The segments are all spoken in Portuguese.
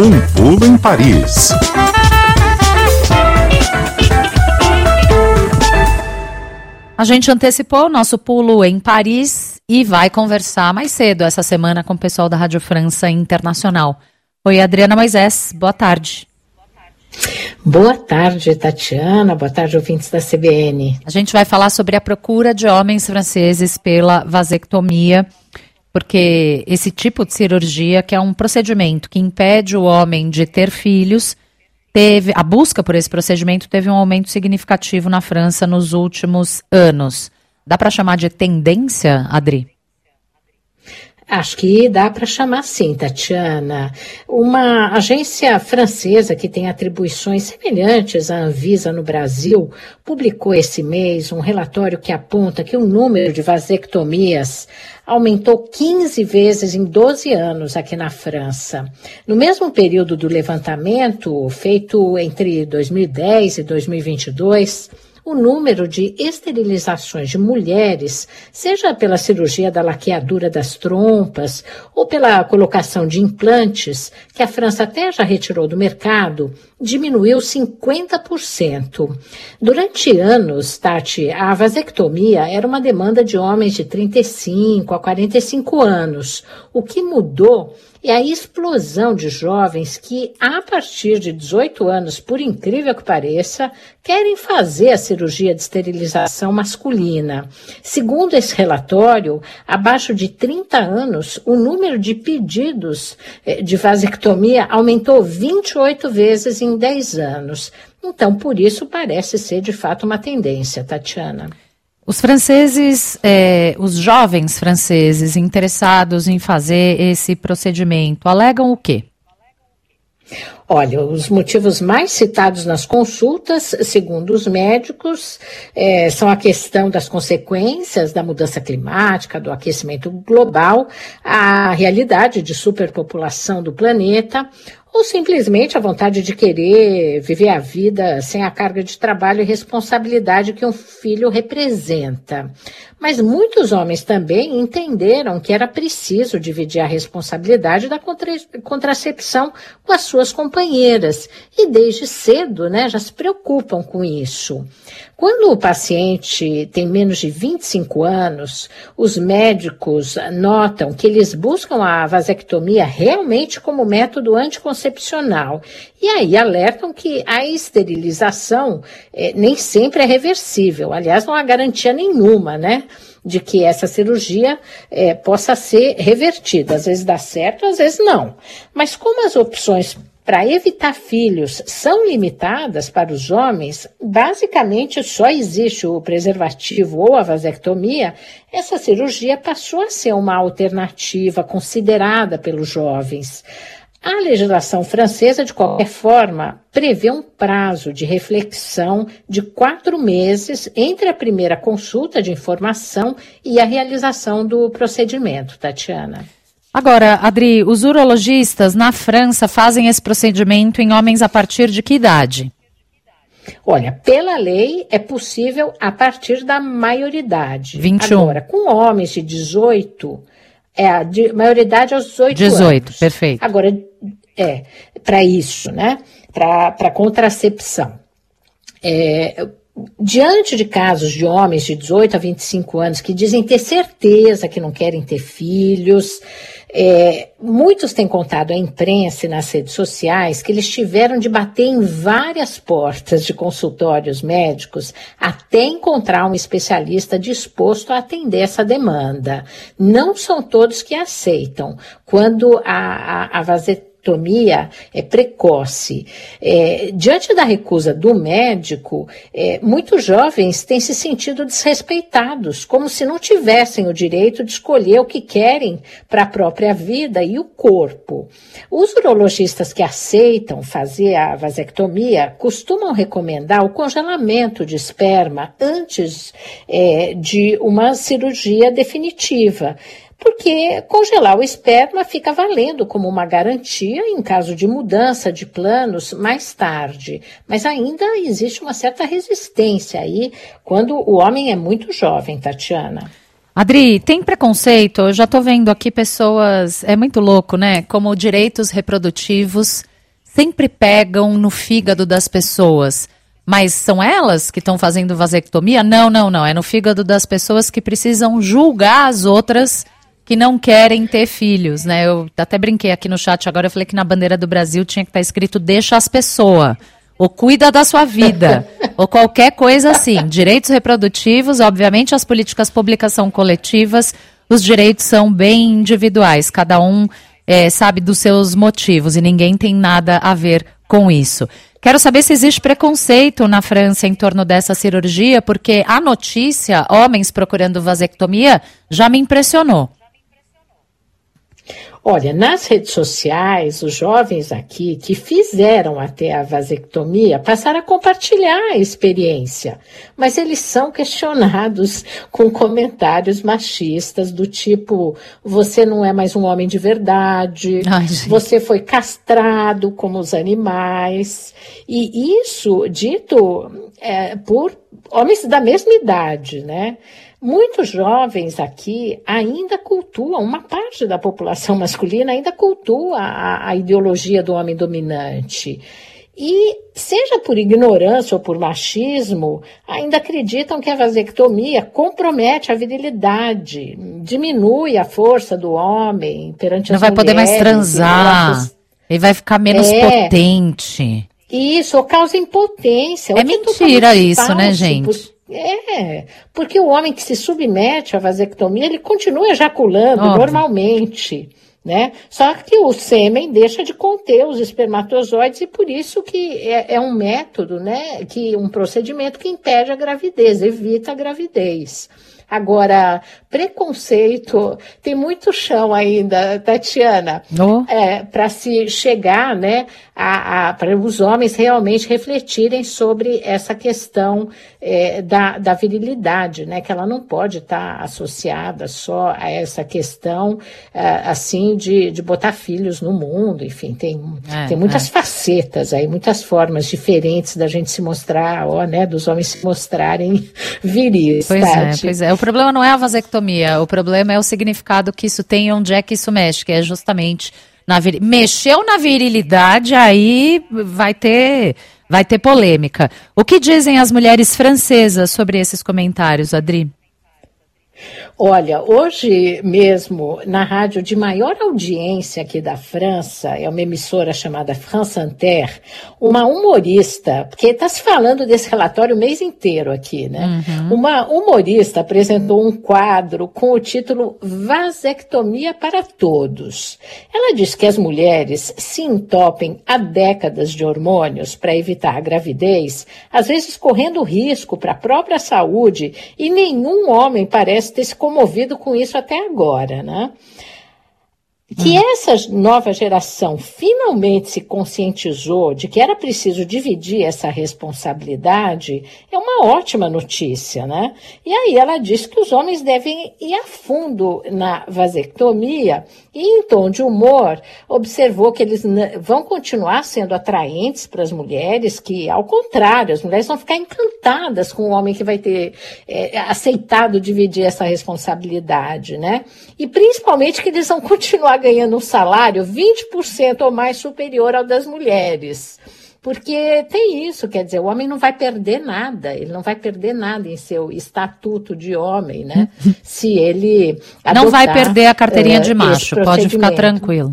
Um pulo em Paris. A gente antecipou o nosso pulo em Paris e vai conversar mais cedo essa semana com o pessoal da Rádio França Internacional. Oi, Adriana Moisés, boa tarde. Boa tarde, Tatiana. Boa tarde, ouvintes da CBN. A gente vai falar sobre a procura de homens franceses pela vasectomia, porque esse tipo de cirurgia, que é um procedimento que impede o homem de ter filhos, teve a busca por esse procedimento teve um aumento significativo na França nos últimos anos. Dá para chamar de tendência, Adri? Acho que dá para chamar sim, Tatiana. Uma agência francesa que tem atribuições semelhantes à Anvisa no Brasil publicou esse mês um relatório que aponta que o número de vasectomias aumentou 15 vezes em 12 anos aqui na França. No mesmo período do levantamento, feito entre 2010 e 2022, o número de esterilizações de mulheres, seja pela cirurgia da laqueadura das trompas ou pela colocação de implantes, que a França até já retirou do mercado, diminuiu 50%. Durante anos, Tati, a vasectomia era uma demanda de homens de 35 a 45 anos. O que mudou é a explosão de jovens que, a partir de 18 anos, por incrível que pareça, querem fazer a cirurgia de esterilização masculina. Segundo esse relatório, abaixo de 30 anos, o número de pedidos eh, de vasectomia aumentou 28 vezes em 10 anos. Então, por isso, parece ser de fato uma tendência, Tatiana. Os franceses, é, os jovens franceses interessados em fazer esse procedimento, alegam o quê? Olha, os motivos mais citados nas consultas, segundo os médicos, é, são a questão das consequências da mudança climática, do aquecimento global, a realidade de superpopulação do planeta, ou simplesmente a vontade de querer viver a vida sem a carga de trabalho e responsabilidade que um filho representa. Mas muitos homens também entenderam que era preciso dividir a responsabilidade da contra contracepção com as suas companheiras e desde cedo né, já se preocupam com isso. Quando o paciente tem menos de 25 anos, os médicos notam que eles buscam a vasectomia realmente como método anticoncepcional e aí alertam que a esterilização é, nem sempre é reversível. Aliás, não há garantia nenhuma, né? De que essa cirurgia é, possa ser revertida. Às vezes dá certo, às vezes não. Mas como as opções para evitar filhos são limitadas para os homens, basicamente só existe o preservativo ou a vasectomia, essa cirurgia passou a ser uma alternativa considerada pelos jovens. A legislação francesa, de qualquer forma, prevê um prazo de reflexão de quatro meses entre a primeira consulta de informação e a realização do procedimento, Tatiana. Agora, Adri, os urologistas na França fazem esse procedimento em homens a partir de que idade? Olha, pela lei é possível a partir da maioridade. 21. Agora, com homens de 18, é a de, maioridade aos 18, 18 anos. perfeito. Agora, é, para isso, né? Para contracepção. É, diante de casos de homens de 18 a 25 anos que dizem ter certeza que não querem ter filhos, é, muitos têm contado à imprensa e nas redes sociais que eles tiveram de bater em várias portas de consultórios médicos até encontrar um especialista disposto a atender essa demanda. Não são todos que aceitam. Quando a, a, a é precoce. É, diante da recusa do médico, é, muitos jovens têm se sentido desrespeitados, como se não tivessem o direito de escolher o que querem para a própria vida e o corpo. Os urologistas que aceitam fazer a vasectomia costumam recomendar o congelamento de esperma antes é, de uma cirurgia definitiva porque congelar o esperma fica valendo como uma garantia em caso de mudança de planos mais tarde. Mas ainda existe uma certa resistência aí quando o homem é muito jovem, Tatiana. Adri, tem preconceito? Eu já estou vendo aqui pessoas. É muito louco, né? Como direitos reprodutivos sempre pegam no fígado das pessoas. Mas são elas que estão fazendo vasectomia? Não, não, não. É no fígado das pessoas que precisam julgar as outras que não querem ter filhos, né? Eu até brinquei aqui no chat agora, eu falei que na bandeira do Brasil tinha que estar tá escrito deixa as pessoas, ou cuida da sua vida, ou qualquer coisa assim. Direitos reprodutivos, obviamente as políticas públicas são coletivas, os direitos são bem individuais, cada um é, sabe dos seus motivos e ninguém tem nada a ver com isso. Quero saber se existe preconceito na França em torno dessa cirurgia, porque a notícia, homens procurando vasectomia, já me impressionou. Olha, nas redes sociais, os jovens aqui que fizeram até a vasectomia passaram a compartilhar a experiência, mas eles são questionados com comentários machistas do tipo: você não é mais um homem de verdade, Ai, você foi castrado como os animais. E isso dito é, por homens da mesma idade, né? Muitos jovens aqui ainda cultuam, uma parte da população masculina ainda cultua a, a ideologia do homem dominante. E, seja por ignorância ou por machismo, ainda acreditam que a vasectomia compromete a virilidade, diminui a força do homem perante Não as vai poder mais transar, ele vai ficar menos é, potente. Isso, ou causa impotência. É mentira isso, né, gente? Por, é, porque o homem que se submete à vasectomia, ele continua ejaculando Óbvio. normalmente, né? Só que o sêmen deixa de conter os espermatozoides e por isso que é, é um método, né? Que um procedimento que impede a gravidez, evita a gravidez. Agora, preconceito, tem muito chão ainda, Tatiana, oh. é, para se chegar, né, a, a para os homens realmente refletirem sobre essa questão é, da, da virilidade, né, que ela não pode estar tá associada só a essa questão, é, assim, de, de botar filhos no mundo, enfim, tem, é, tem muitas é. facetas aí, muitas formas diferentes da gente se mostrar, ó, né, dos homens se mostrarem viris. Pois é, Tati. é, pois é. O problema não é a vasectomia, o problema é o significado que isso tem e onde é que isso mexe, que é justamente na vir... mexeu na virilidade, aí vai ter vai ter polêmica. O que dizem as mulheres francesas sobre esses comentários, Adri? Olha, hoje mesmo, na rádio de maior audiência aqui da França, é uma emissora chamada France Inter, uma humorista, porque está se falando desse relatório o mês inteiro aqui, né? Uhum. Uma humorista apresentou um quadro com o título Vasectomia para Todos. Ela diz que as mulheres se entopem há décadas de hormônios para evitar a gravidez, às vezes correndo risco para a própria saúde, e nenhum homem parece ter se comovido com isso até agora, né? Que hum. essa nova geração finalmente se conscientizou de que era preciso dividir essa responsabilidade é uma ótima notícia, né? E aí ela diz que os homens devem ir a fundo na vasectomia e, em tom de humor, observou que eles vão continuar sendo atraentes para as mulheres, que, ao contrário, as mulheres vão ficar encantadas com o homem que vai ter é, aceitado dividir essa responsabilidade, né? E principalmente que eles vão continuar ganhando um salário 20% ou mais superior ao das mulheres. Porque tem isso, quer dizer, o homem não vai perder nada, ele não vai perder nada em seu estatuto de homem, né? Se ele. não vai perder a carteirinha de macho, pode ficar tranquilo.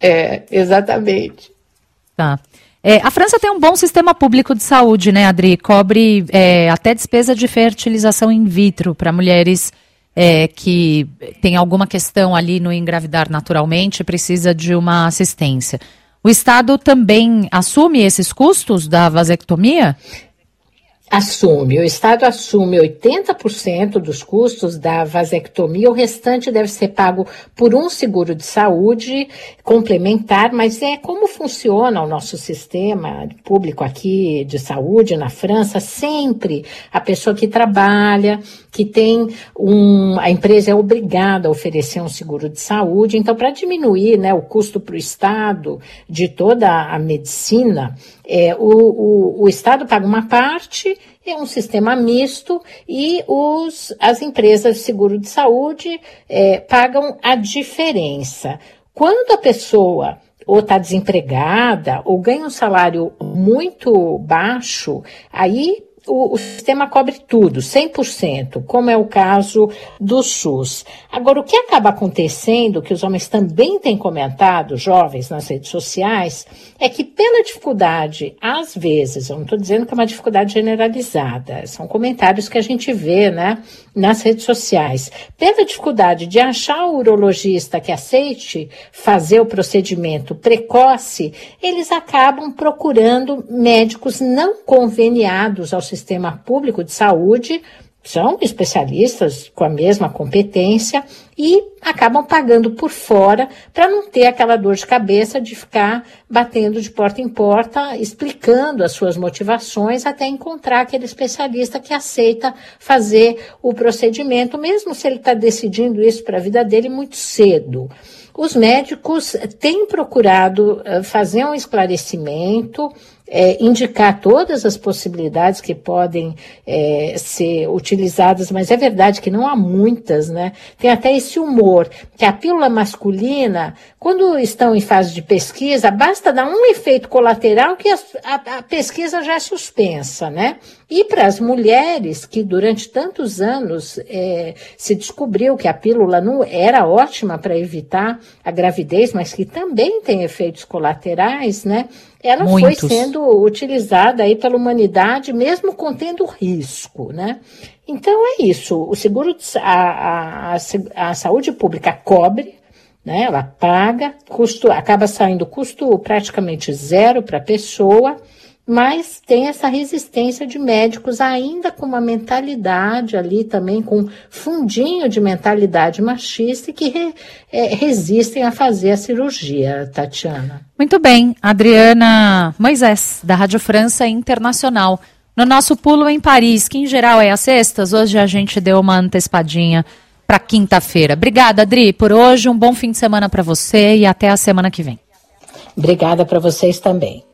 É, exatamente. Tá. É, a França tem um bom sistema público de saúde, né, Adri? Cobre é, até despesa de fertilização in vitro para mulheres é, que tem alguma questão ali no engravidar naturalmente, precisa de uma assistência. O Estado também assume esses custos da vasectomia? Assume, o Estado assume 80% dos custos da vasectomia, o restante deve ser pago por um seguro de saúde complementar, mas é como funciona o nosso sistema público aqui de saúde na França, sempre a pessoa que trabalha, que tem um. A empresa é obrigada a oferecer um seguro de saúde, então, para diminuir né, o custo para o Estado de toda a medicina, é, o, o, o Estado paga uma parte é um sistema misto e os, as empresas de seguro de saúde é, pagam a diferença. Quando a pessoa ou está desempregada, ou ganha um salário muito baixo, aí o, o, sistema cobre tudo, 100%, como é o caso do SUS. Agora, o que acaba acontecendo, que os homens também têm comentado, jovens nas redes sociais, é que pela dificuldade, às vezes, eu não estou dizendo que é uma dificuldade generalizada, são comentários que a gente vê né, nas redes sociais, pela dificuldade de achar o urologista que aceite fazer o procedimento precoce, eles acabam procurando médicos não conveniados ao sistema público de saúde, são especialistas com a mesma competência e acabam pagando por fora para não ter aquela dor de cabeça de ficar batendo de porta em porta, explicando as suas motivações até encontrar aquele especialista que aceita fazer o procedimento, mesmo se ele está decidindo isso para a vida dele muito cedo. Os médicos têm procurado eh, fazer um esclarecimento, é, indicar todas as possibilidades que podem é, ser utilizadas, mas é verdade que não há muitas, né? Tem até esse humor, que a pílula masculina, quando estão em fase de pesquisa, basta dar um efeito colateral que a, a, a pesquisa já é suspensa, né? E para as mulheres, que durante tantos anos é, se descobriu que a pílula não era ótima para evitar a gravidez, mas que também tem efeitos colaterais, né? ela Muitos. foi sendo utilizada aí pela humanidade, mesmo contendo risco, né? Então é isso. O seguro, a, a, a saúde pública cobre, né? Ela paga, custo, acaba saindo custo praticamente zero para a pessoa mas tem essa resistência de médicos ainda com uma mentalidade ali também, com fundinho de mentalidade machista e que re, é, resistem a fazer a cirurgia, Tatiana. Muito bem, Adriana Moisés, da Rádio França Internacional. No nosso pulo em Paris, que em geral é às sextas, hoje a gente deu uma antecipadinha para quinta-feira. Obrigada, Adri, por hoje. Um bom fim de semana para você e até a semana que vem. Obrigada para vocês também.